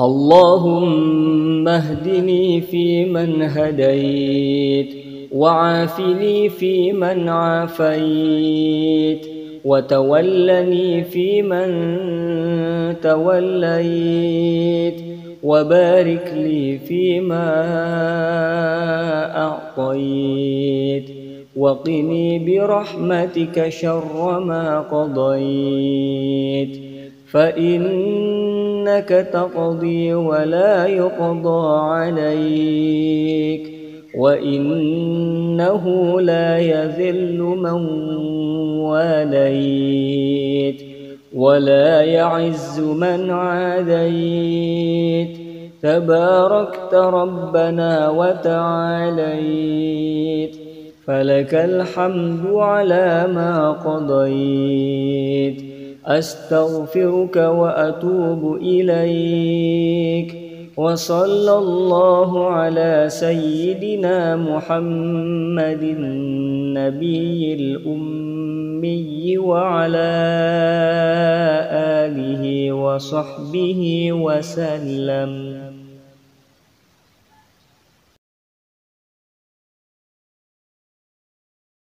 اللهم اهدني فيمن هديت وعافني فيمن عافيت وتولني فيمن توليت وبارك لي فيما أعطيت وقني برحمتك شر ما قضيت فإنك تقضي ولا يقضى عليك وإنه لا يذل من واليت ولا يعز من عاديت تباركت ربنا وتعاليت فلك الحمد على ما قضيت. أستغفرك وأتوب إليك. وصلى الله على سيدنا محمد النبي الأمي وعلى آله وصحبه وسلم.